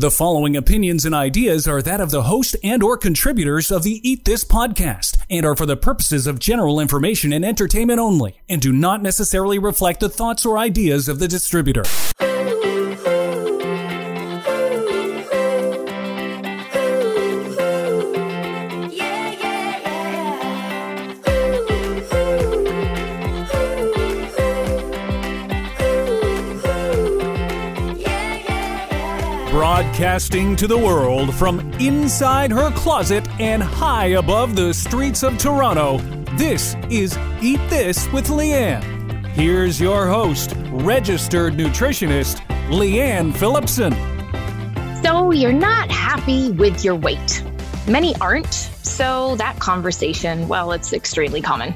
The following opinions and ideas are that of the host and or contributors of the Eat This podcast and are for the purposes of general information and entertainment only and do not necessarily reflect the thoughts or ideas of the distributor. Broadcasting to the world from inside her closet and high above the streets of Toronto, this is Eat This with Leanne. Here's your host, registered nutritionist, Leanne Phillipson. So, you're not happy with your weight. Many aren't, so that conversation, well, it's extremely common.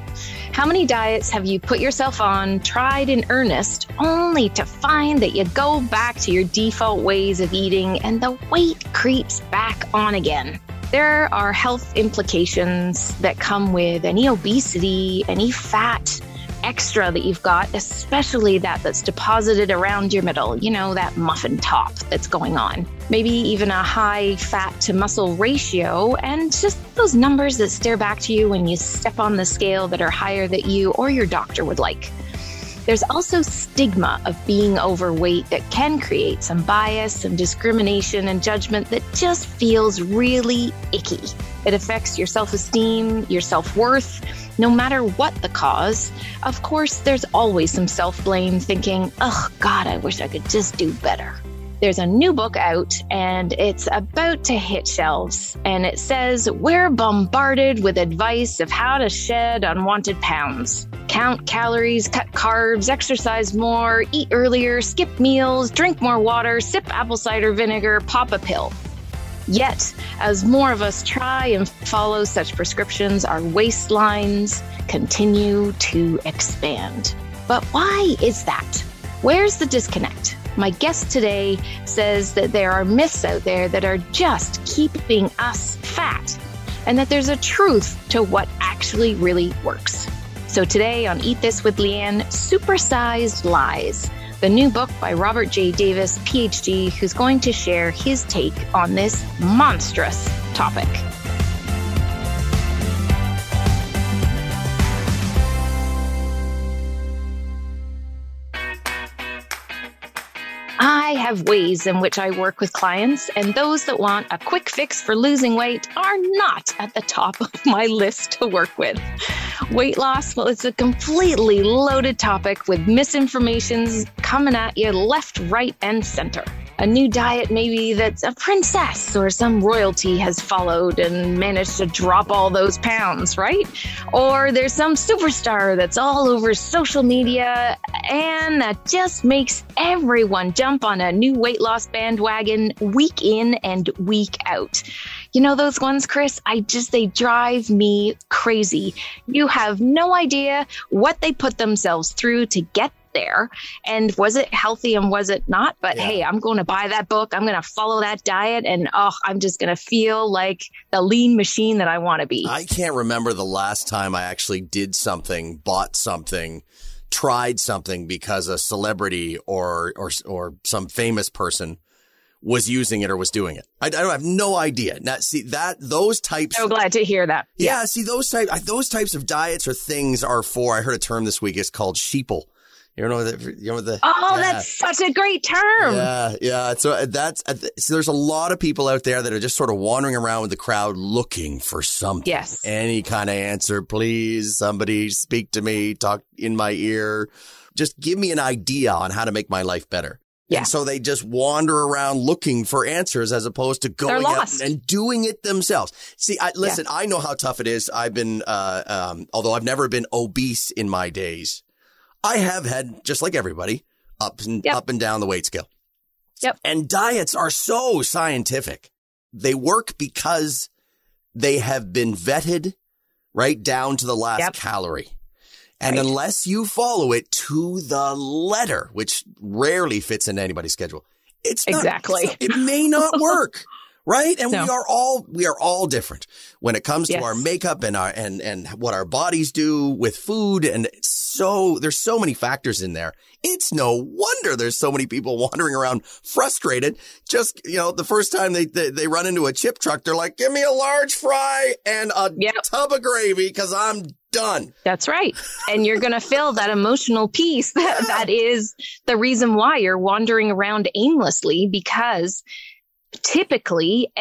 How many diets have you put yourself on, tried in earnest, only to find that you go back to your default ways of eating and the weight creeps back on again? There are health implications that come with any obesity, any fat, extra that you've got, especially that that's deposited around your middle, you know, that muffin top that's going on. Maybe even a high fat to muscle ratio, and just those numbers that stare back to you when you step on the scale that are higher that you or your doctor would like. There's also stigma of being overweight that can create some bias, some discrimination, and judgment that just feels really icky. It affects your self esteem, your self worth, no matter what the cause. Of course, there's always some self blame, thinking, oh, God, I wish I could just do better. There's a new book out and it's about to hit shelves. And it says, We're bombarded with advice of how to shed unwanted pounds. Count calories, cut carbs, exercise more, eat earlier, skip meals, drink more water, sip apple cider vinegar, pop a pill. Yet, as more of us try and follow such prescriptions, our waistlines continue to expand. But why is that? Where's the disconnect? My guest today says that there are myths out there that are just keeping us fat, and that there's a truth to what actually really works. So today on Eat This with Leanne, supersized lies the new book by Robert J. Davis, PhD, who's going to share his take on this monstrous topic. I have ways in which I work with clients, and those that want a quick fix for losing weight are not at the top of my list to work with. Weight loss, well, it's a completely loaded topic with misinformations coming at you left, right, and center a new diet maybe that's a princess or some royalty has followed and managed to drop all those pounds, right? Or there's some superstar that's all over social media and that just makes everyone jump on a new weight loss bandwagon week in and week out. You know those ones, Chris? I just, they drive me crazy. You have no idea what they put themselves through to get there and was it healthy and was it not but yeah. hey i'm going to buy that book i'm going to follow that diet and oh i'm just going to feel like the lean machine that i want to be i can't remember the last time i actually did something bought something tried something because a celebrity or or or some famous person was using it or was doing it. I, I don't have no idea. Now, see that those types. So glad to hear that. Yeah, yeah. see those type those types of diets or things are for. I heard a term this week. It's called sheeple. You know the you know the Oh, yeah. that's such a great term. Yeah, yeah. So uh, that's uh, so there's a lot of people out there that are just sort of wandering around with the crowd looking for something. Yes. Any kind of answer, please. Somebody speak to me, talk in my ear. Just give me an idea on how to make my life better. Yeah. And so they just wander around looking for answers as opposed to going out and doing it themselves. See, I, listen, yeah. I know how tough it is. I've been, uh, um, although I've never been obese in my days, I have had, just like everybody, up and yep. up and down the weight scale. Yep. And diets are so scientific. They work because they have been vetted right down to the last yep. calorie. And right. unless you follow it to the letter, which rarely fits into anybody's schedule, it's not, exactly. It's not, it may not work. Right. And we are all, we are all different when it comes to yes. our makeup and our, and, and what our bodies do with food. And so there's so many factors in there. It's no wonder there's so many people wandering around frustrated. Just, you know, the first time they, they, they run into a chip truck, they're like, give me a large fry and a yep. tub of gravy because I'm done. That's right. And you're going to fill that emotional piece that, that is the reason why you're wandering around aimlessly because typically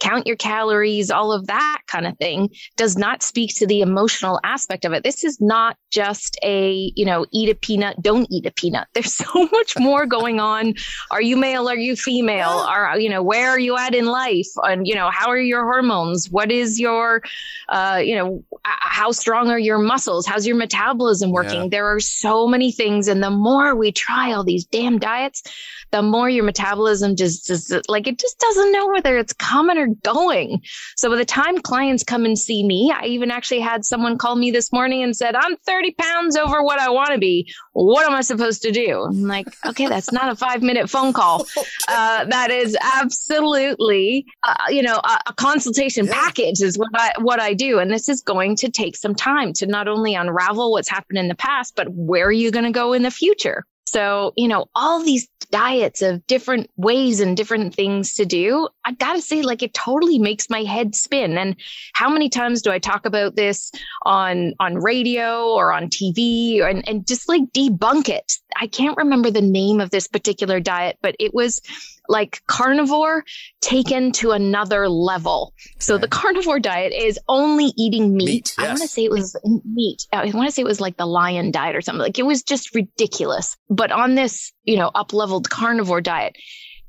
count your calories, all of that kind of thing does not speak to the emotional aspect of it. This is not just a, you know, eat a peanut, don't eat a peanut. There's so much more going on. Are you male? Are you female? Are, you know, where are you at in life? And, you know, how are your hormones? What is your, uh, you know, how strong are your muscles? How's your metabolism working? Yeah. There are so many things. And the more we try all these damn diets, the more your metabolism just, just like it just doesn't know whether it's coming or going. So by the time clients come and see me, I even actually had someone call me this morning and said, I'm 30 pounds over what I want to be. What am I supposed to do? I'm like, okay, that's not a five minute phone call. Uh, that is absolutely, uh, you know, a, a consultation yeah. package is what I, what I do. And this is going to take some time to not only unravel what's happened in the past, but where are you going to go in the future? So, you know, all these diets of different ways and different things to do, I gotta say, like, it totally makes my head spin. And how many times do I talk about this on, on radio or on TV and, and just like debunk it? I can't remember the name of this particular diet, but it was like carnivore taken to another level. So the carnivore diet is only eating meat. meat yes. I want to say it was meat. I want to say it was like the lion diet or something. Like it was just ridiculous. But on this, you know, up leveled carnivore diet,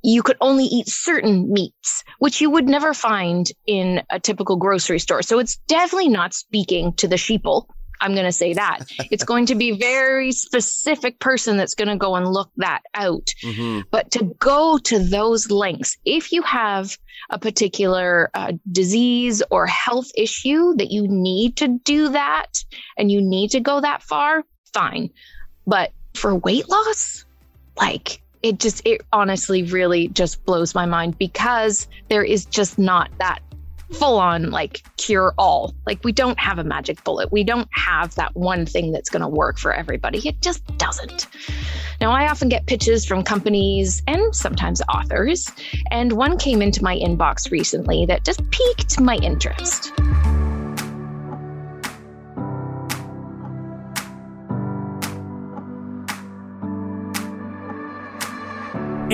you could only eat certain meats, which you would never find in a typical grocery store. So it's definitely not speaking to the sheeple I'm going to say that. it's going to be very specific person that's going to go and look that out. Mm-hmm. But to go to those lengths, if you have a particular uh, disease or health issue that you need to do that and you need to go that far, fine. But for weight loss, like it just, it honestly really just blows my mind because there is just not that full on like cure all. Like we don't have a magic bullet. We don't have that one thing that's going to work for everybody. It just doesn't. Now, I often get pitches from companies and sometimes authors, and one came into my inbox recently that just piqued my interest.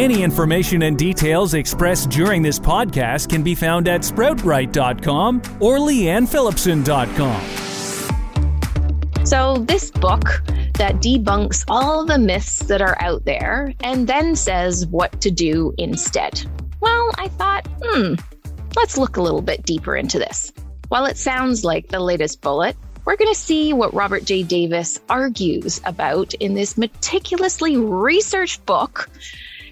Any information and details expressed during this podcast can be found at sproutright.com or leannephillipson.com. So, this book that debunks all the myths that are out there and then says what to do instead. Well, I thought, hmm, let's look a little bit deeper into this. While it sounds like the latest bullet, we're going to see what Robert J. Davis argues about in this meticulously researched book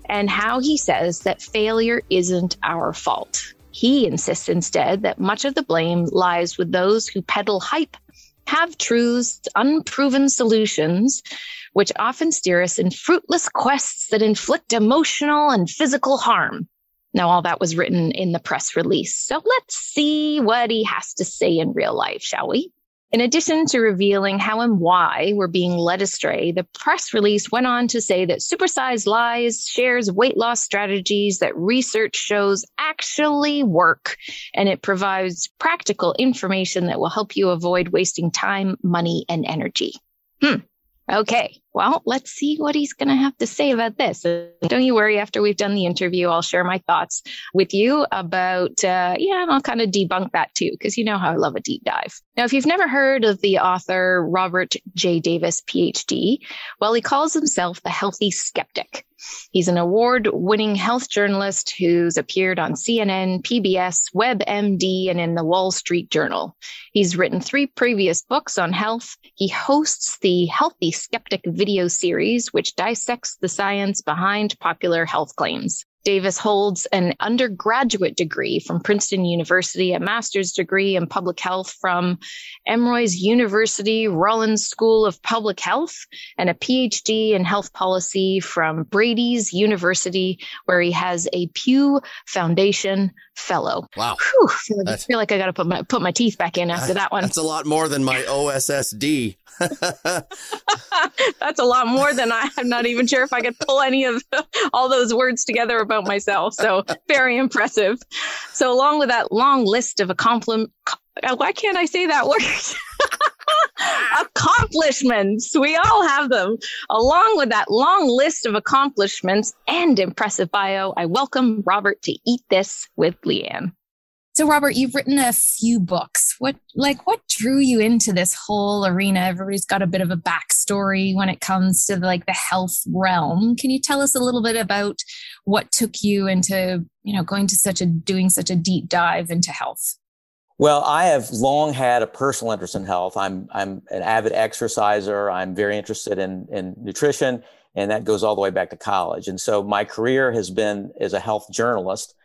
and how he says that failure isn't our fault. He insists instead that much of the blame lies with those who peddle hype, have truths, unproven solutions, which often steer us in fruitless quests that inflict emotional and physical harm. Now, all that was written in the press release. So let's see what he has to say in real life, shall we? In addition to revealing how and why we're being led astray, the press release went on to say that Supersize Lies shares weight loss strategies that research shows actually work, and it provides practical information that will help you avoid wasting time, money, and energy. Hmm. Okay, well, let's see what he's going to have to say about this. Don't you worry, after we've done the interview, I'll share my thoughts with you about, uh, yeah, and I'll kind of debunk that too, because you know how I love a deep dive. Now, if you've never heard of the author Robert J. Davis, PhD, well, he calls himself the healthy skeptic. He's an award winning health journalist who's appeared on CNN, PBS, WebMD, and in the Wall Street Journal. He's written three previous books on health. He hosts the Healthy Skeptic video series, which dissects the science behind popular health claims. Davis holds an undergraduate degree from Princeton University, a master's degree in public health from Emory's University Rollins School of Public Health, and a PhD in health policy from Brandeis University, where he has a Pew Foundation Fellow. Wow. Whew, I feel like I got to put my, put my teeth back in after that one. That's a lot more than my OSSD. That's a lot more than I, I'm not even sure if I could pull any of all those words together about myself. So very impressive. So along with that long list of accomplishments, uh, why can't I say that word? accomplishments. We all have them. Along with that long list of accomplishments and impressive bio, I welcome Robert to Eat This with Leanne. So, Robert, you've written a few books. What, like, what drew you into this whole arena? Everybody's got a bit of a backstory when it comes to like the health realm. Can you tell us a little bit about what took you into, you know, going to such a doing such a deep dive into health? Well, I have long had a personal interest in health. I'm I'm an avid exerciser. I'm very interested in in nutrition, and that goes all the way back to college. And so my career has been as a health journalist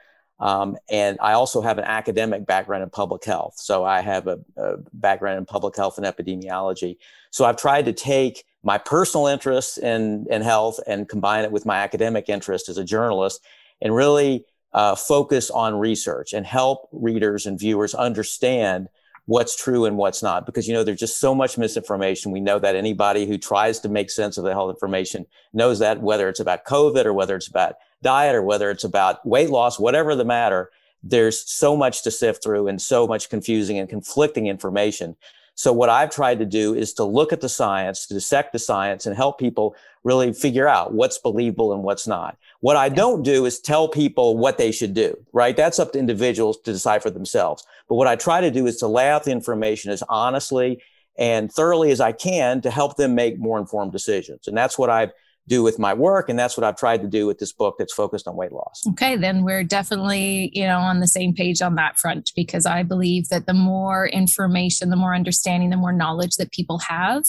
um, and I also have an academic background in public health. So I have a, a, background in public health and epidemiology. So I've tried to take my personal interest in, in health and combine it with my academic interest as a journalist and really uh, focus on research and help readers and viewers understand what's true and what's not because you know there's just so much misinformation we know that anybody who tries to make sense of the health information knows that whether it's about covid or whether it's about diet or whether it's about weight loss, whatever the matter, there's so much to sift through and so much confusing and conflicting information. So what I've tried to do is to look at the science, to dissect the science and help people really figure out what's believable and what's not. What I don't do is tell people what they should do, right? That's up to individuals to decide for themselves. But what I try to do is to lay out the information as honestly and thoroughly as I can to help them make more informed decisions. And that's what I've do with my work and that's what i've tried to do with this book that's focused on weight loss. Okay then we're definitely you know on the same page on that front because i believe that the more information the more understanding the more knowledge that people have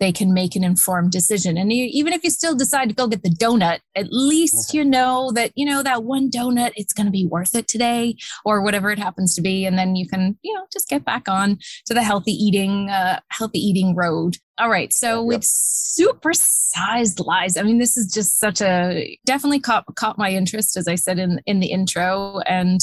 they can make an informed decision. And you, even if you still decide to go get the donut, at least you know that, you know, that one donut, it's going to be worth it today or whatever it happens to be. And then you can, you know, just get back on to the healthy eating, uh, healthy eating road. All right. So yep. with supersized lies, I mean, this is just such a definitely caught, caught my interest, as I said in, in the intro. And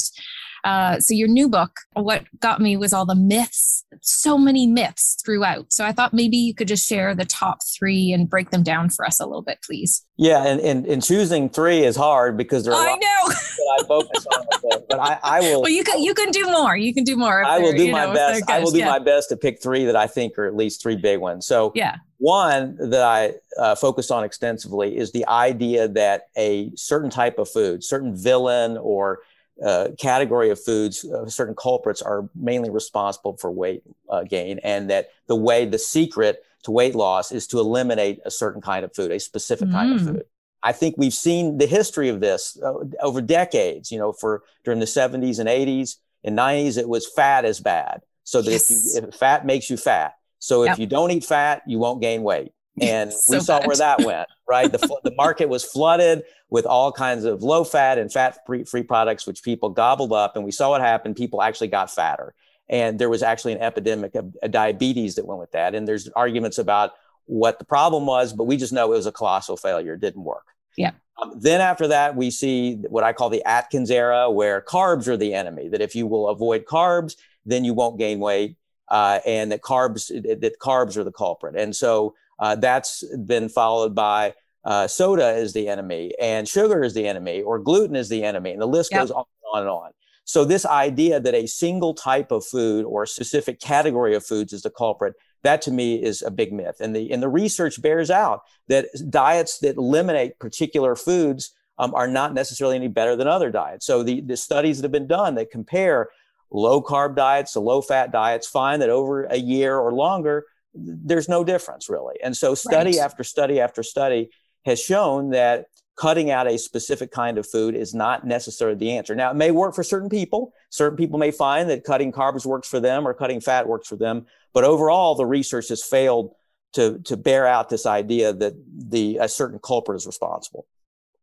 uh, so your new book, what got me was all the myths, so many myths throughout. So I thought maybe you could just share the top three and break them down for us a little bit, please. Yeah, and, and, and choosing three is hard because there are I know. that I focus on with but I, I will. Well, you can you can do more. You can do more. I will do my know, best. I will do yeah. my best to pick three that I think are at least three big ones. So yeah. One that I uh, focused on extensively is the idea that a certain type of food, certain villain or uh, category of foods, uh, certain culprits are mainly responsible for weight uh, gain, and that the way, the secret to weight loss is to eliminate a certain kind of food, a specific mm. kind of mm. food. I think we've seen the history of this uh, over decades. You know, for during the 70s and 80s and 90s, it was fat is bad. So that yes. if you if fat makes you fat, so if yep. you don't eat fat, you won't gain weight. And so we saw bad. where that went, right? The, the market was flooded with all kinds of low fat and fat free products, which people gobbled up. And we saw what happened. People actually got fatter. And there was actually an epidemic of, of diabetes that went with that. And there's arguments about what the problem was, but we just know it was a colossal failure. It didn't work. Yeah. Um, then after that, we see what I call the Atkins era, where carbs are the enemy. That if you will avoid carbs, then you won't gain weight, uh, and that carbs that carbs are the culprit. And so uh, that's been followed by uh, soda is the enemy and sugar is the enemy or gluten is the enemy. And the list yep. goes on and on and on. So this idea that a single type of food or a specific category of foods is the culprit, that to me is a big myth. And the, and the research bears out that diets that eliminate particular foods um, are not necessarily any better than other diets. So the, the studies that have been done that compare low carb diets to low fat diets find that over a year or longer, there's no difference really. And so study right. after study after study has shown that cutting out a specific kind of food is not necessarily the answer. Now, it may work for certain people. Certain people may find that cutting carbs works for them or cutting fat works for them. But overall, the research has failed to, to bear out this idea that the, a certain culprit is responsible.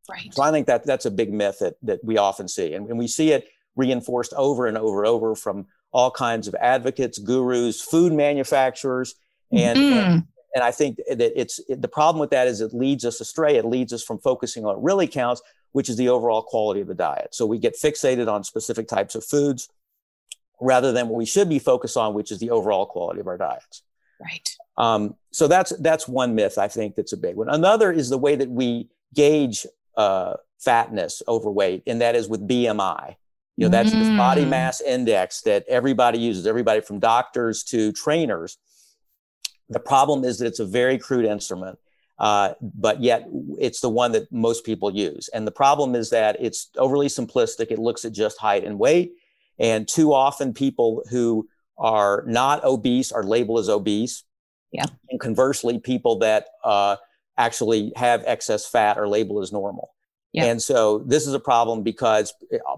Right. So I think that that's a big myth that that we often see, and, and we see it reinforced over and over and over from all kinds of advocates, gurus, food manufacturers, and mm. and, and, I think that it's it, the problem with that is it leads us astray. It leads us from focusing on what really counts, which is the overall quality of the diet. So we get fixated on specific types of foods rather than what we should be focused on, which is the overall quality of our diets. Right. Um, so that's that's one myth I think that's a big one. Another is the way that we gauge uh, fatness, overweight, and that is with BMI. You know, that's mm. this body mm. mass index that everybody uses, everybody from doctors to trainers. The problem is that it's a very crude instrument, uh, but yet it's the one that most people use. And the problem is that it's overly simplistic. It looks at just height and weight. And too often, people who are not obese are labeled as obese. Yeah. And conversely, people that uh, actually have excess fat are labeled as normal. Yeah. And so this is a problem because,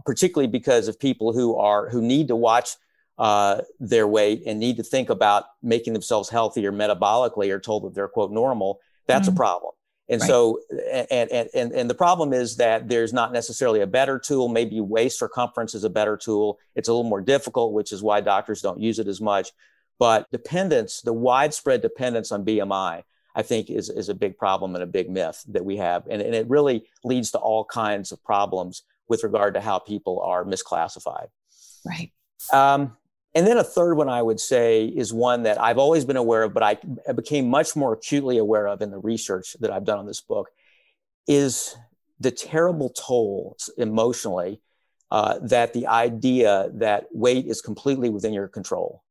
particularly because of people who are who need to watch uh, their weight and need to think about making themselves healthier metabolically, or told that they're quote normal. That's mm-hmm. a problem. And right. so, and, and, and, and the problem is that there's not necessarily a better tool. Maybe waist circumference is a better tool. It's a little more difficult, which is why doctors don't use it as much. But dependence, the widespread dependence on BMI, I think is, is a big problem and a big myth that we have. And, and it really leads to all kinds of problems with regard to how people are misclassified. Right. Um, and then a third one I would say is one that I've always been aware of, but I, became much more acutely aware of in the research that I've done on this book is the terrible toll emotionally uh, that the idea that weight is completely within your control,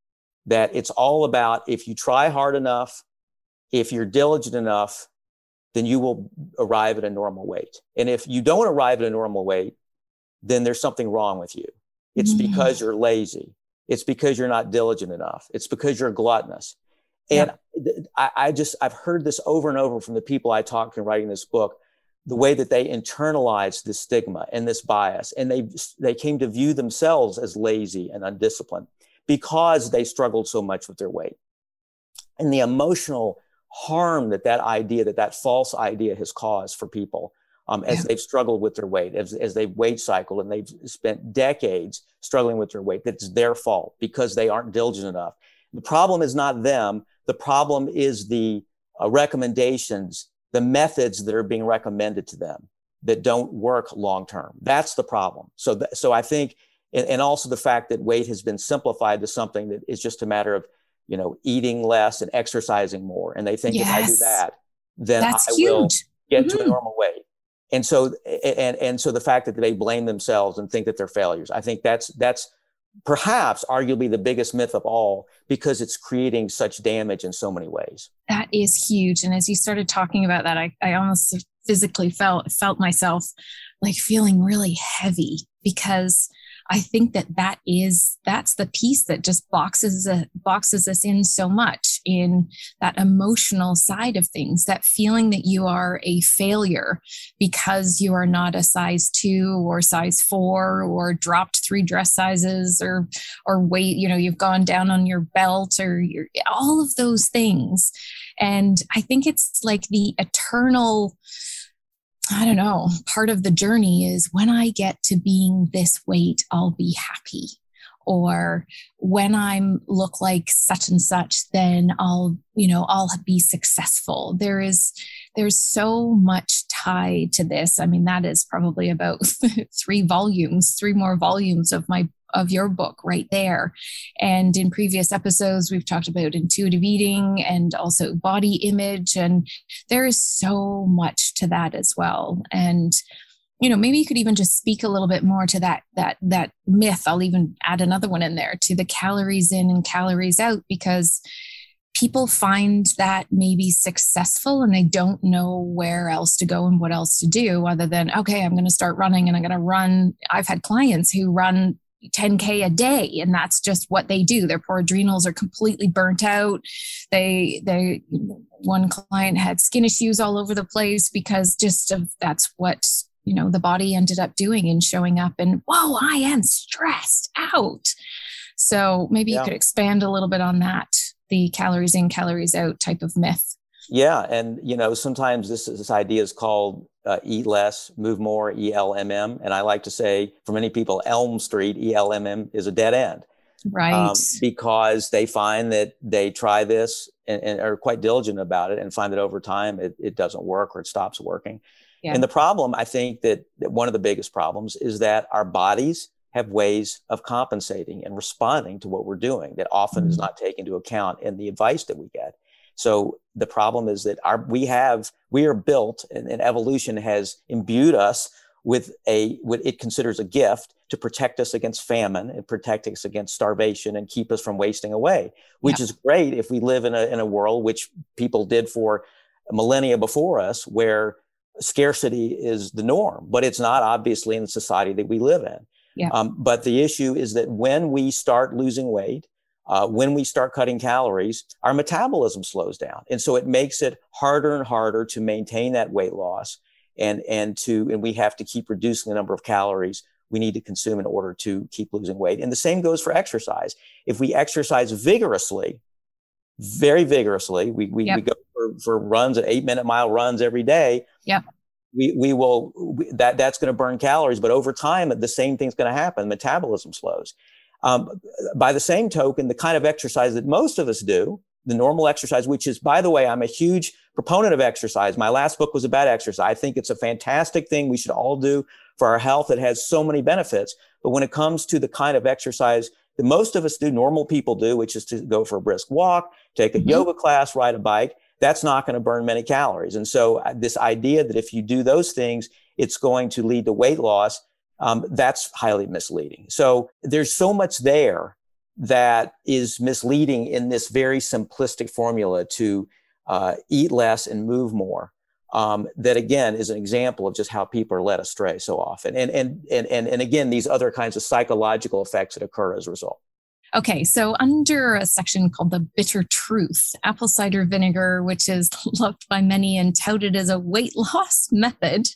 that it's all about if you try hard enough, if you're diligent enough, then you will arrive at a normal weight. And if you don't arrive at a normal weight, then there's something wrong with you. It's mm. because you're lazy. It's because you're not diligent enough. It's because you're gluttonous. And I, I, just, I've heard this over and over from the people I talked to writing this book, the way that they internalized this stigma and this bias. And they, they came to view themselves as lazy and undisciplined because they struggled so much with their weight. And the emotional harm that that idea, that that false idea has caused for people um, as yeah. they've struggled with their weight, as, as they've weight cycled and they've spent decades struggling with their weight. That's their fault because they aren't diligent enough. The problem is not them. The problem is the uh, recommendations, the methods that are being recommended to them that don't work long term. That's the problem. So, th- so I think, and, and also the fact that weight has been simplified to something that is just a matter of, you know, eating less and exercising more. And they think yes. if I do that, then That's I huge. will get mm-hmm. to a normal weight and so and and so the fact that they blame themselves and think that they're failures i think that's that's perhaps arguably the biggest myth of all because it's creating such damage in so many ways. That is huge. And as you started talking about that i, I almost physically felt felt myself like feeling really heavy because I think that that is that's the piece that just boxes uh, boxes us in so much in that emotional side of things. That feeling that you are a failure because you are not a size two or size four or dropped three dress sizes or or weight. You know, you've gone down on your belt or all of those things. And I think it's like the eternal I don't know, part of the journey is when I get to being this weight, I'll be happy. Or when I'm look like such and such, then I'll, you know, I'll be successful. There is, there's so much tied to this. I mean, that is probably about three volumes, three more volumes of my of your book right there. And in previous episodes, we've talked about intuitive eating and also body image. And there is so much to that as well. And you know maybe you could even just speak a little bit more to that that that myth i'll even add another one in there to the calories in and calories out because people find that maybe successful and they don't know where else to go and what else to do other than okay i'm going to start running and i'm going to run i've had clients who run 10k a day and that's just what they do. Their poor adrenals are completely burnt out. They they one client had skin issues all over the place because just of that's what you know the body ended up doing and showing up and whoa i am stressed out. So maybe yeah. you could expand a little bit on that the calories in calories out type of myth Yeah, and you know sometimes this this idea is called uh, eat less, move more, ELMM, and I like to say for many people, Elm Street ELMM is a dead end, right? Um, because they find that they try this and, and, are quite diligent about it, and find that over time it, it doesn't work or it stops working. Yeah. And the problem, I think that, that one of the biggest problems is that our bodies have ways of compensating and responding to what we're doing that often mm-hmm. is not taken into account in the advice that we get. So the problem is that our we have we are built and, and evolution has imbued us with a what it considers a gift to protect us against famine and protect us against starvation and keep us from wasting away, which yeah. is great if we live in a in a world which people did for millennia before us, where scarcity is the norm, but it's not obviously in the society that we live in. Yeah. Um, but the issue is that when we start losing weight, uh, when we start cutting calories, our metabolism slows down, and so it makes it harder and harder to maintain that weight loss, and and to and we have to keep reducing the number of calories we need to consume in order to keep losing weight. And the same goes for exercise. If we exercise vigorously, very vigorously, we we, yep. we go for, for runs at eight minute mile runs every day. Yeah we, we will we, that that's going to burn calories but over time the same thing's going to happen metabolism slows um, by the same token the kind of exercise that most of us do the normal exercise which is by the way i'm a huge proponent of exercise my last book was about exercise i think it's a fantastic thing we should all do for our health it has so many benefits but when it comes to the kind of exercise that most of us do normal people do which is to go for a brisk walk take a mm-hmm. yoga class ride a bike that's not going to burn many calories. And so uh, this idea that if you do those things, it's going to lead to weight loss, um, that's highly misleading. So there's so much there that is misleading in this very simplistic formula to uh, eat less and move more. Um, that again is an example of just how people are led astray so often. And, and, and, and, and again, these other kinds of psychological effects that occur as a result. Okay, so under a section called the bitter truth, apple cider vinegar, which is loved by many and touted as a weight loss method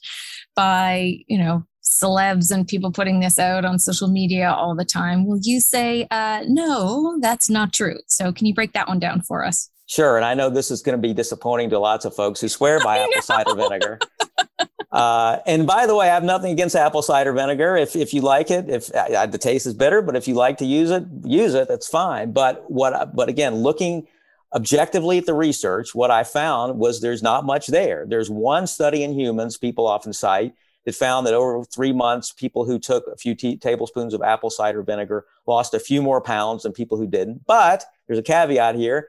by, you know, celebs and people putting this out on social media all the time. Will you say, uh, no, that's not true? So can you break that one down for us? Sure. And I know this is going to be disappointing to lots of folks who swear by apple cider vinegar. Uh, and by the way, I have nothing against apple cider vinegar. If, if you like it, if uh, the taste is bitter, but if you like to use it, use it. That's fine. But what, but again, looking objectively at the research, what I found was there's not much there. There's one study in humans people often cite that found that over three months, people who took a few t- tablespoons of apple cider vinegar lost a few more pounds than people who didn't. But there's a caveat here.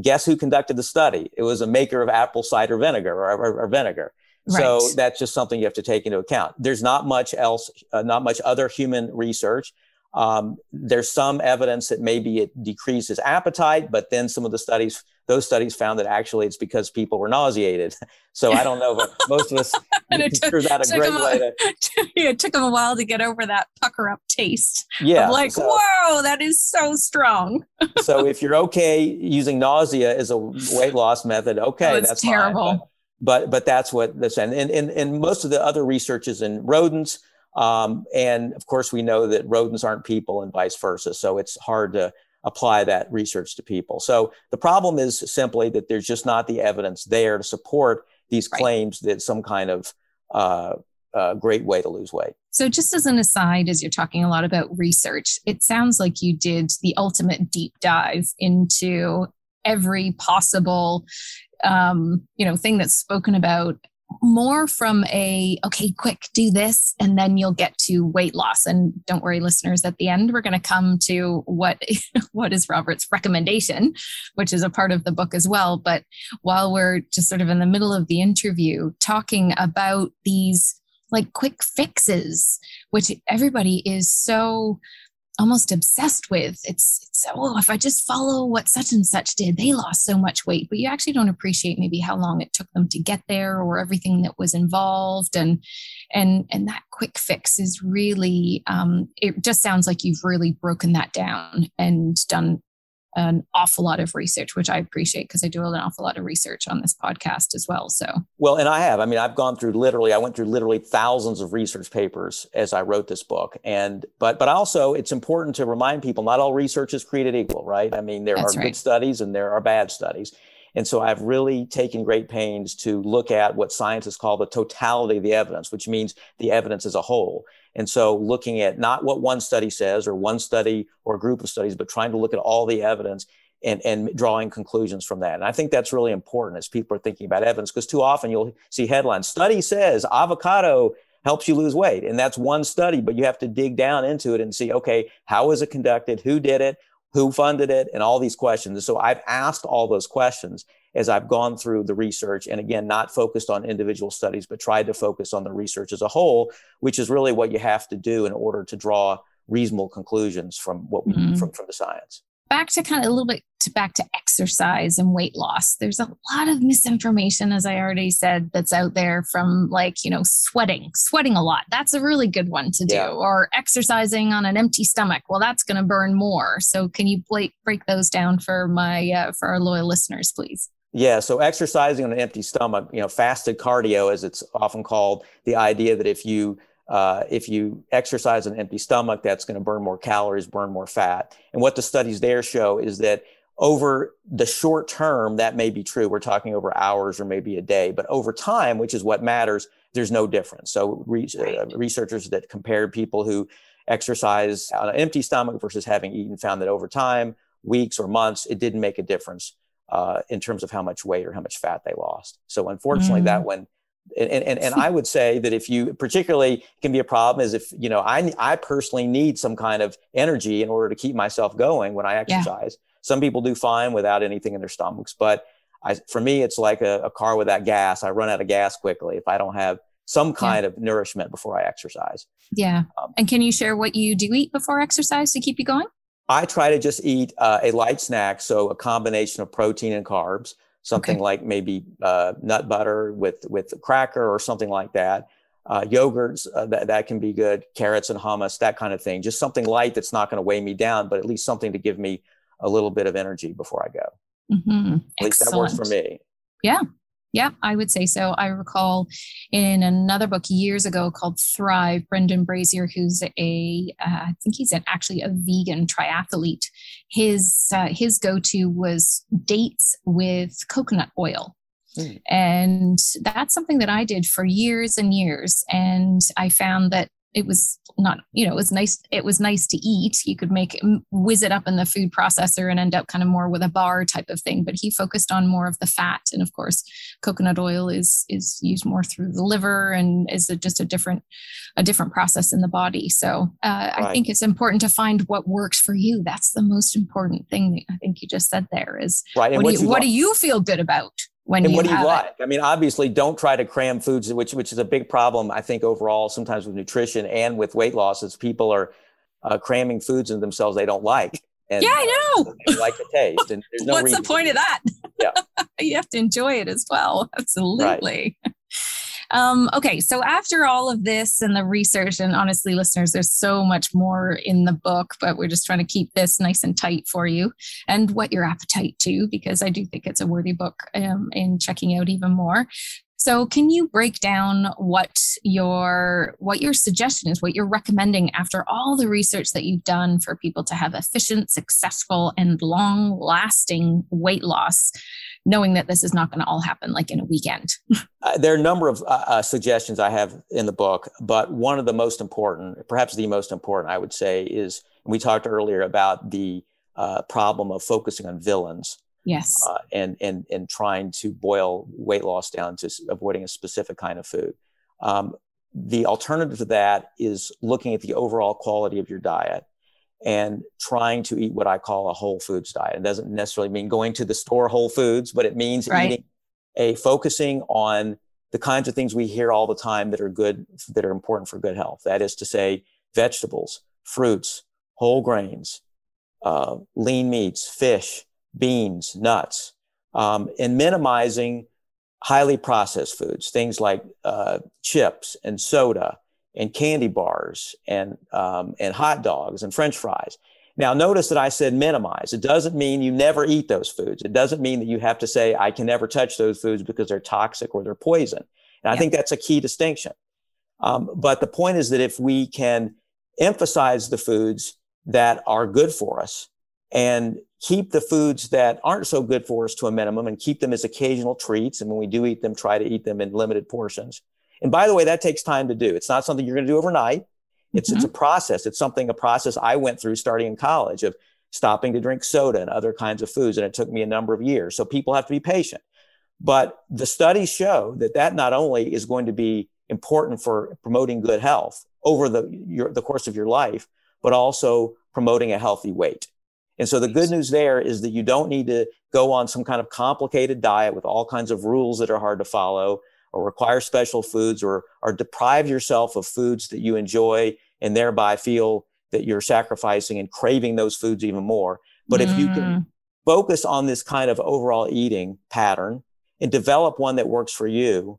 Guess who conducted the study? It was a maker of apple cider vinegar or, or, or vinegar. Right. So that's just something you have to take into account. There's not much else, uh, not much other human research. Um, there's some evidence that maybe it decreases appetite, but then some of the studies, those studies found that actually it's because people were nauseated. So I don't know, but most of us consider that a great way to. it took them a while to get over that pucker up taste. Yeah. like, so, whoa, that is so strong. so if you're okay using nausea as a weight loss method, okay, oh, that's terrible. Fine, but but that's what this and and and most of the other research is in rodents. Um, and of course, we know that rodents aren't people and vice versa. So it's hard to apply that research to people. So the problem is simply that there's just not the evidence there to support these claims that some kind of uh, uh, great way to lose weight. So, just as an aside, as you're talking a lot about research, it sounds like you did the ultimate deep dive into every possible um, you know thing that's spoken about more from a okay quick do this and then you'll get to weight loss. And don't worry listeners at the end we're going to come to what what is robert's recommendation which is a part of the book as well. But while we're just sort of in the middle of the interview talking about these like quick fixes which everybody is so almost obsessed with. It's, it's oh, if I just follow what such and such did, they lost so much weight. But you actually don't appreciate maybe how long it took them to get there or everything that was involved. And and and that quick fix is really um, it just sounds like you've really broken that down and done an awful lot of research, which I appreciate because I do an awful lot of research on this podcast as well. So, well, and I have. I mean, I've gone through literally. I went through literally thousands of research papers as I wrote this book, and but but also it's important to remind people not all research is created equal, right? I mean, there That's are right. good studies and there are bad studies, And so I've really taken great pains to look at what scientists call the totality of the evidence, which means the evidence as a whole. And so looking at not what one study says or one study or group of studies, but trying to look at all the evidence and, and drawing conclusions from that. And I think that's really important as people are thinking about evidence, because too often you'll see headlines, study says avocado helps you lose weight. And that's one study, but you have to dig down into it and see, okay, how was it conducted? Who did it? Who funded it? And all these questions. so I've asked all those questions as I've gone through the research. And again, not focused on individual studies, but tried to focus on the research as a whole, which is really what you have to do in order to draw reasonable conclusions from what we mm-hmm. from, from the science back to kind of a little bit to back to exercise and weight loss. There's a lot of misinformation, as I already said, that's out there from like, you know, sweating, sweating a lot. That's a really good one to do. Yeah. Or exercising on an empty stomach. Well, that's going to burn more. So can you break, break those down for my, uh, for our loyal listeners, please? Yeah, so exercising on an empty stomach, you know, fasted cardio, as it's often called, the idea that if you uh, if you exercise an empty stomach, that's going to burn more calories, burn more fat. And what the studies there show is that over the short term, that may be true. We're talking over hours or maybe a day, but over time, which is what matters, there's no difference. So re- uh, researchers that compared people who exercise on an empty stomach versus having eaten found that over time, weeks or months, it didn't make a difference uh, in terms of how much weight or how much fat they lost. So unfortunately, mm. that one and, and, and I would say that if you particularly can be a problem is if, you know, I, I personally need some kind of energy in order to keep myself going when I exercise. Yeah. Some people do fine without anything in their stomachs, but I, for me, it's like a, a, car without gas. I run out of gas quickly if I don't have some kind yeah. of nourishment before I exercise. Yeah. Um, and can you share what you do eat before exercise to keep you going? I try to just eat uh, a light snack, so a combination of protein and carbs something okay. like maybe uh, nut butter with with a cracker or something like that. Uh, yogurts uh, that that can be good. Carrots and hummus, that kind of thing. Just something light that's not going to weigh me down, but at least something to give me a little bit of energy before I go. Mm-hmm. At least that works for me. Yeah, yeah, I would say so. I recall in another book years ago called Thrive, Brendan Brazier, who's a, uh, I think he's an, actually a vegan triathlete. His uh, his go to was dates with coconut oil. Mm. And that's something that I did for years and years. And I found that it was not you know it was nice it was nice to eat you could make whiz it up in the food processor and end up kind of more with a bar type of thing but he focused on more of the fat and of course coconut oil is is used more through the liver and is a, just a different a different process in the body so uh, right. i think it's important to find what works for you that's the most important thing i think you just said there is right. what, do you, what do you feel good about when and you what do you like? It. I mean, obviously, don't try to cram foods, which which is a big problem. I think overall, sometimes with nutrition and with weight loss, is people are uh, cramming foods in themselves they don't like. And, yeah, I know. Uh, like the taste, and there's no. What's reason. the point of that? Yeah, you have to enjoy it as well. Absolutely. Right. Um, okay, so after all of this and the research, and honestly, listeners, there's so much more in the book, but we're just trying to keep this nice and tight for you and what your appetite too, because I do think it's a worthy book um, in checking out even more. So can you break down what your what your suggestion is, what you're recommending after all the research that you've done for people to have efficient, successful, and long lasting weight loss? Knowing that this is not going to all happen like in a weekend? uh, there are a number of uh, uh, suggestions I have in the book, but one of the most important, perhaps the most important, I would say, is we talked earlier about the uh, problem of focusing on villains. Yes. Uh, and, and, and trying to boil weight loss down to avoiding a specific kind of food. Um, the alternative to that is looking at the overall quality of your diet and trying to eat what I call a whole foods diet. It doesn't necessarily mean going to the store whole foods, but it means right. eating a focusing on the kinds of things we hear all the time that are good, that are important for good health. That is to say, vegetables, fruits, whole grains, uh, lean meats, fish, beans, nuts, um, and minimizing highly processed foods, things like uh, chips and soda and candy bars and um, and hot dogs and French fries. Now, notice that I said minimize. It doesn't mean you never eat those foods. It doesn't mean that you have to say I can never touch those foods because they're toxic or they're poison. And I think that's a key distinction. Um, but the point is that if we can emphasize the foods that are good for us and keep the foods that aren't so good for us to a minimum and keep them as occasional treats. And when we do eat them, try to eat them in limited portions. And by the way, that takes time to do. It's not something you're going to do overnight. It's, mm-hmm. it's a mm-hmm. process. It's something, a process I went through starting in college of stopping to drink soda and other kinds of foods. And it took me a number of years. So people have to be patient. But the studies show that that not only is going to be important for promoting good health over the, your, the course of your life, but also promoting a healthy weight. And so the good news there is that you don't need to go on some kind of complicated diet with all kinds of rules that are hard to follow or require special foods or, or deprive yourself of foods that you enjoy and thereby feel that you're sacrificing and craving those foods even more. But mm. if you can mm. focus on this kind of overall eating pattern and develop one that works for you,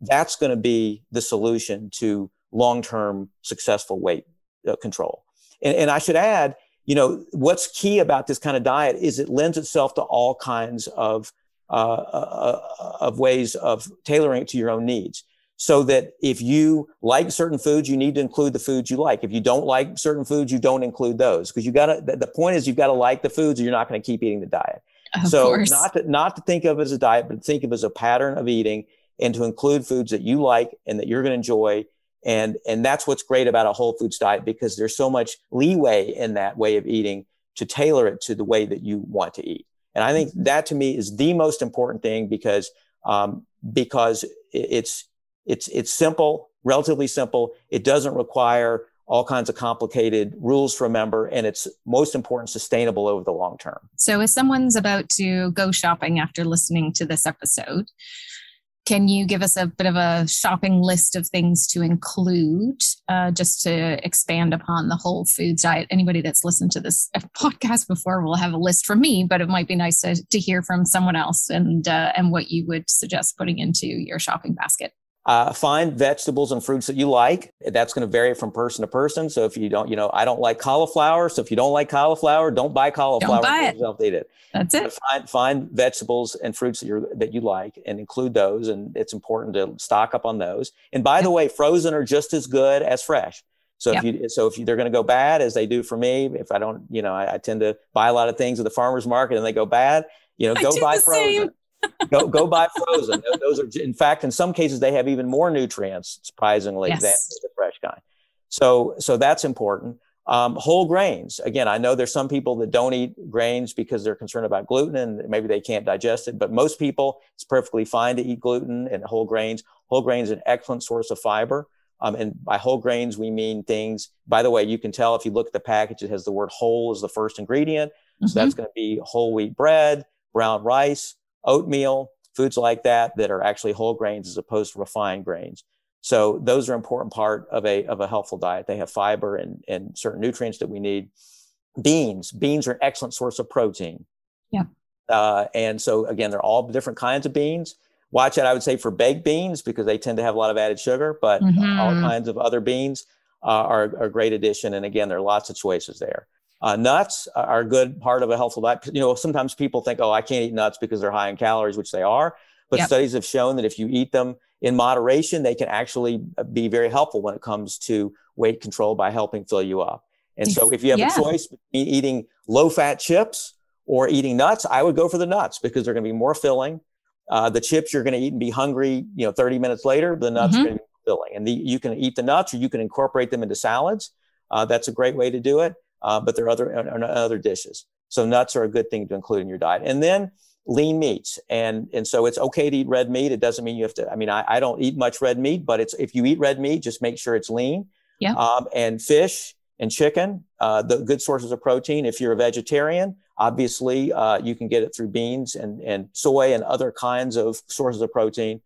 that's going to be the solution to long-term successful weight uh, control. And, and I should add, you know, what's key about this kind of diet is it lends itself to all kinds of uh, uh, uh, of ways of tailoring it to your own needs. So that if you like certain foods, you need to include the foods you like. If you don't like certain foods, you don't include those because you got to. The point is, you've got to like the foods, or you're not going to keep eating the diet. Of so course. not to not to think of it as a diet, but think of it as a pattern of eating, and to include foods that you like and that you're going to enjoy, and, and that's what's great about a whole foods diet because there's so much leeway in that way of eating to tailor it to the way that you want to eat. And I think that to me is the most important thing because, um, because it's, it's, it's simple, relatively simple. It doesn't require all kinds of complicated rules to remember and it's most important sustainable over the long term so if someone's about to go shopping after listening to this episode can you give us a bit of a shopping list of things to include uh, just to expand upon the whole foods diet? Anybody that's listened to this podcast before will have a list from me, but it might be nice to, to hear from someone else and, uh, and what you would suggest putting into your shopping basket. Uh, find vegetables and fruits that you like. That's going to vary from person to person. So if you don't, you know, I don't like cauliflower. So if you don't like cauliflower, don't buy cauliflower. Don't buy it. Don't eat it. That's it. Find find vegetables and fruits that you that you like and include those. And it's important to stock up on those. And by the way, frozen are just as good as fresh. So yep. if you so if you, they're going to go bad as they do for me, if I don't, you know, I, I, tend to buy a lot of things at the farmers market and they go bad. You know, go buy frozen. Same go go buy frozen. Those are, in fact, in some cases, they have even more nutrients, surprisingly, yes. than the fresh kind. So so that's important. Um, whole grains. Again, I know there's some people that don't eat grains because they're concerned about gluten and maybe they can't digest it. But most people, it's perfectly fine to eat gluten and whole grains. Whole grains an excellent source of fiber. Um, and by whole grains, we mean things. By the way, you can tell if you look at the package, it has the word whole as the first ingredient. So mm-hmm. that's going to be whole wheat bread, brown rice, oatmeal, foods like that that are actually whole grains as opposed to refined grains. So those are important part of a of a healthful diet. They have fiber and, and certain nutrients that we need. Beans, beans are an excellent source of protein. Yeah. Uh, and so again, they're all different kinds of beans. Watch out, I would say, for baked beans because they tend to have a lot of added sugar, but mm-hmm. all kinds of other beans uh, are, are a great addition. And again, there are lots of choices there. Uh, nuts are a good part of a healthful diet. You know, sometimes people think, oh, I can't eat nuts because they're high in calories, which they are. But yep. studies have shown that if you eat them in moderation, they can actually uh, be very helpful when it comes to weight control by helping fill you up. And so if you have yeah. a choice between eating low fat chips or eating nuts, I would go for the nuts because they're going to be more filling. Uh, the chips you're going to eat and be hungry, you know, 30 minutes later, the nuts mm-hmm. are going to be filling. And the, you can eat the nuts or you can incorporate them into salads. Uh, that's a great way to do it uh, but there are other other dishes. So nuts are a good thing to include in your diet. And then lean meats, and and so it's okay to eat red meat. It doesn't mean you have to. I mean, I, I don't eat much red meat, but it's if you eat red meat, just make sure it's lean. Yeah. Um, and fish and chicken, uh, the good sources of protein. If you're a vegetarian, obviously uh, you can get it through beans and and soy and other kinds of sources of protein.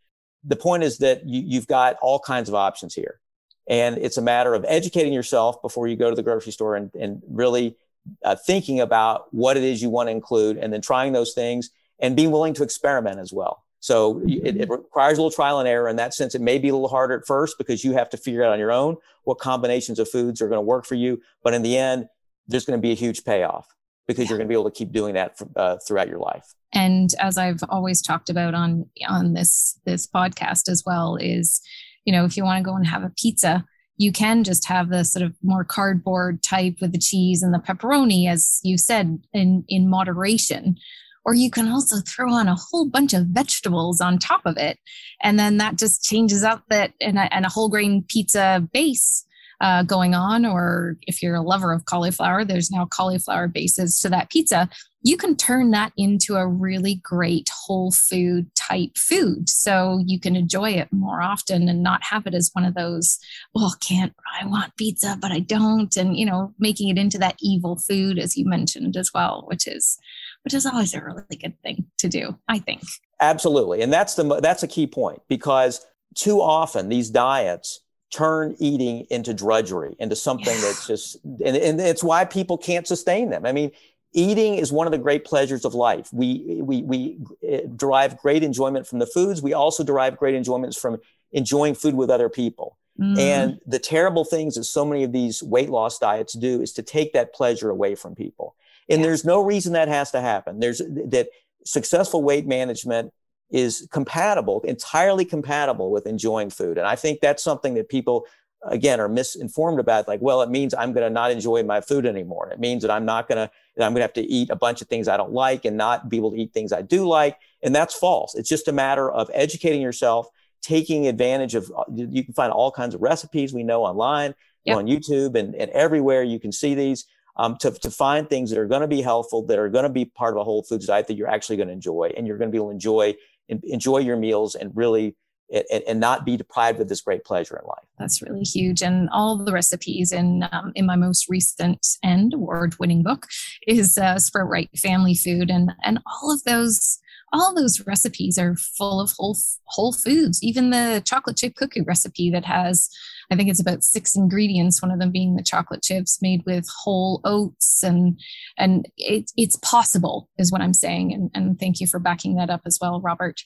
The point is that you, you've got all kinds of options here. And it's a matter of educating yourself before you go to the grocery store and, and really uh, thinking about what it is you want to include and then trying those things and being willing to experiment as well. So it, it, requires a little trial and error in that sense. It may be a little harder at first because you have to figure out on your own what combinations of foods are going to work for you. But in the end, there's going to be a huge payoff because yeah. you're going to be able to keep doing that for, uh, throughout your life. And as I've always talked about on on this this podcast as well, is you know, if you want to go and have a pizza, you can just have the sort of more cardboard type with the cheese and the pepperoni, as you said, in, in moderation. Or you can also throw on a whole bunch of vegetables on top of it. And then that just changes up that and a, and a whole grain pizza base uh, going on, or if you're a lover of cauliflower, there's now cauliflower bases to that pizza. You can turn that into a really great whole food type food. So you can enjoy it more often and not have it as one of those, well, can't, I want pizza, but I don't. And, you know, making it into that evil food, as you mentioned as well, which is, which is always a really good thing to do, I think. Absolutely. And that's the, that's a key point because too often these diets turn eating into drudgery, into something yeah. that's just, and, and it's why people can't sustain them. I mean, eating is one of the great pleasures of life. We, we, we eh, derive great enjoyment from the foods. We also derive great enjoyments from enjoying food with other people. Mm. And the terrible things that so many of these weight loss diets do is to take that pleasure away from people. And yeah. there's no reason that has to happen. There's that successful weight management is compatible, entirely compatible with enjoying food. And I think that's something that people, again, are misinformed about. Like, well, it means I'm going to not enjoy my food anymore. It means that I'm not going to, that I'm going to have to eat a bunch of things I don't like and not be able to eat things I do like. And that's false. It's just a matter of educating yourself, taking advantage of, you can find all kinds of recipes we know online, yep. on YouTube, and, and everywhere you can see these. Um, to, to find things that are going to be helpful, that are going to be part of a whole foods diet that you're actually going to enjoy, and you're going to be able to enjoy enjoy your meals and really and, and, not be deprived of this great pleasure in life. That's really huge. And all the recipes in um, in my most recent and award-winning book is uh, Sprout Right Family Food, and and all of those all those recipes are full of whole whole foods. Even the chocolate chip cookie recipe that has I think it's about six ingredients, one of them being the chocolate chips made with whole oats and and it, it's possible is what I'm saying. And, and thank you for backing that up as well, Robert.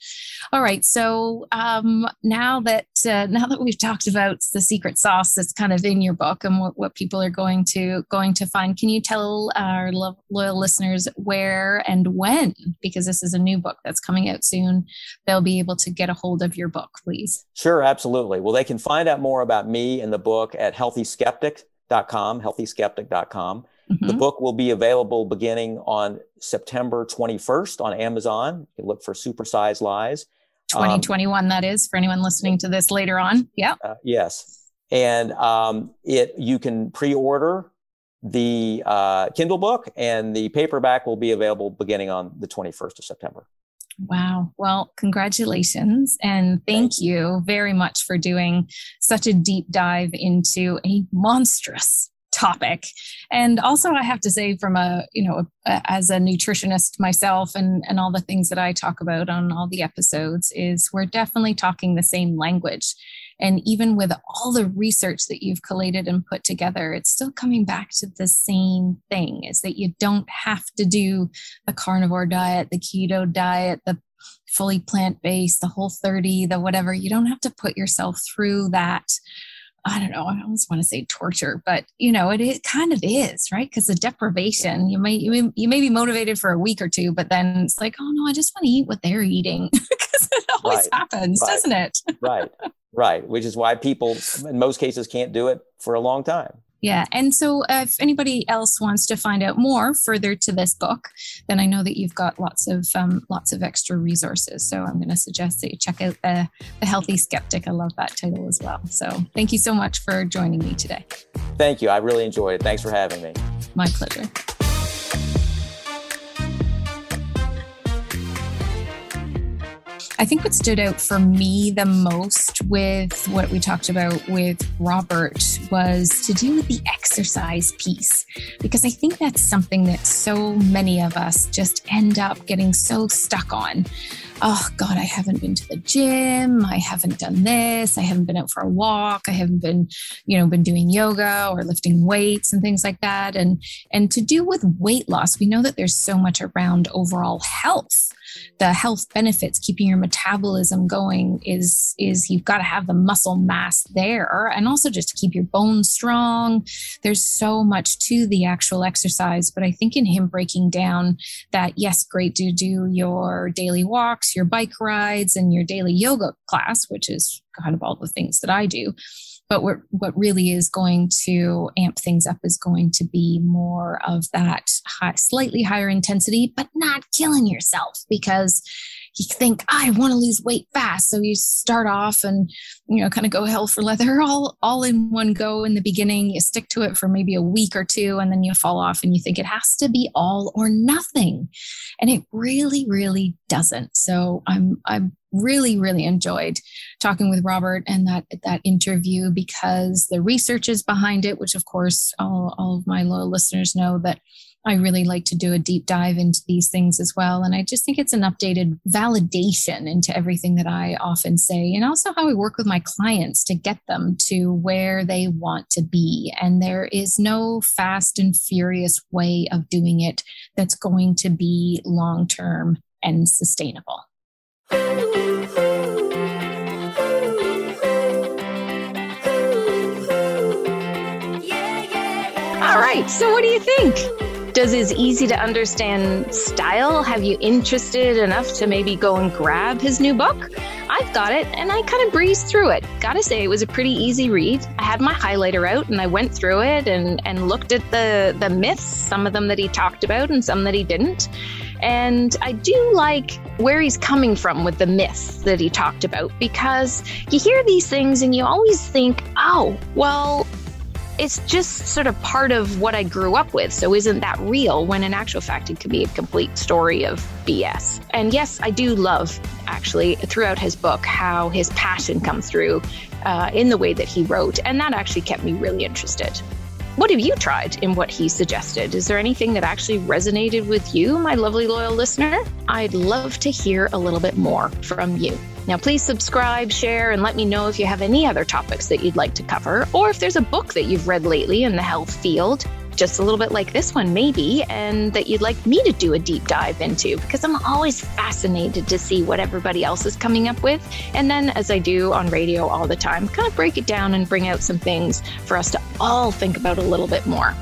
All right. So um, now that uh, now that we've talked about the secret sauce that's kind of in your book and what, what people are going to going to find, can you tell our lo- loyal listeners where and when? Because this is a new book that's coming out soon. They'll be able to get a hold of your book, please. Sure, absolutely. Well, they can find out more about me and the book at healthyskeptic.com, healthyskeptic.com. Mm-hmm. The book will be available beginning on September 21st on Amazon. You can look for Supersize Lies. 2021, um, that is, for anyone listening to this later on. Yeah. Uh, yes. And um, it you can pre order the uh, Kindle book, and the paperback will be available beginning on the 21st of September. Wow. Well, congratulations. And thank you very much for doing such a deep dive into a monstrous topic. And also I have to say from a, you know, a, as a nutritionist myself and and all the things that I talk about on all the episodes is we're definitely talking the same language. And even with all the research that you've collated and put together, it's still coming back to the same thing is that you don't have to do the carnivore diet, the keto diet, the fully plant based, the whole 30, the whatever. You don't have to put yourself through that. I don't know. I almost want to say torture, but you know, it, it kind of is, right? Because the deprivation, you may, you may you may be motivated for a week or two, but then it's like, oh no, I just want to eat what they're eating because it always right. happens, right. doesn't it? right. Right. Which is why people, in most cases, can't do it for a long time. Yeah. And so uh, if anybody else wants to find out more further to this book, then I know that you've got lots of um, lots of extra resources. So I'm going to suggest that you check out the, the Healthy Skeptic. I love that title as well. So thank you so much for joining me today. Thank you. I really enjoyed it. Thanks for having me. My pleasure. I think what stood out for me the most with what we talked about with Robert was to do with the exercise piece, because I think that's something that so many of us just end up getting so stuck on. Oh God, I haven't been to the gym. I haven't done this. I haven't been out for a walk. I haven't been, you know, been doing yoga or lifting weights and things like that. And and to do with weight loss, we know that there's so much around overall health the health benefits keeping your metabolism going is is you've got to have the muscle mass there and also just to keep your bones strong. There's so much to the actual exercise but i think in him breaking down that yes great to do your daily walks your bike rides and your daily yoga class which is kind of all the things that i do but what, what really is going to amp things up is going to be more of that high, slightly higher intensity, but not killing yourself because you think I want to lose weight fast. So you start off and, you know, kind of go hell for leather all, all in one go in the beginning. You stick to it for maybe a week or two and then you fall off and you think it has to be all or nothing. And it really, really doesn't. So I'm, I'm really really enjoyed talking with robert and that that interview because the research is behind it which of course all, all of my loyal listeners know that I really like to do a deep dive into these things as well. And I just think it's an updated validation into everything that I often say, and also how I work with my clients to get them to where they want to be. And there is no fast and furious way of doing it that's going to be long term and sustainable. All right, so what do you think? Does his easy to understand style have you interested enough to maybe go and grab his new book? I've got it and I kind of breezed through it. Gotta say, it was a pretty easy read. I had my highlighter out and I went through it and, and looked at the, the myths, some of them that he talked about and some that he didn't. And I do like where he's coming from with the myths that he talked about because you hear these things and you always think, oh, well, it's just sort of part of what I grew up with. So isn't that real when in actual fact it could be a complete story of BS? And yes, I do love actually throughout his book how his passion comes through uh, in the way that he wrote. And that actually kept me really interested. What have you tried in what he suggested? Is there anything that actually resonated with you, my lovely loyal listener? I'd love to hear a little bit more from you. Now, please subscribe, share, and let me know if you have any other topics that you'd like to cover, or if there's a book that you've read lately in the health field, just a little bit like this one, maybe, and that you'd like me to do a deep dive into, because I'm always fascinated to see what everybody else is coming up with. And then, as I do on radio all the time, kind of break it down and bring out some things for us to all think about a little bit more.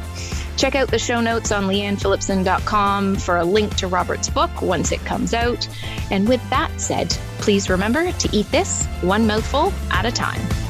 Check out the show notes on leannephillipson.com for a link to Robert's book once it comes out. And with that said, please remember to eat this one mouthful at a time.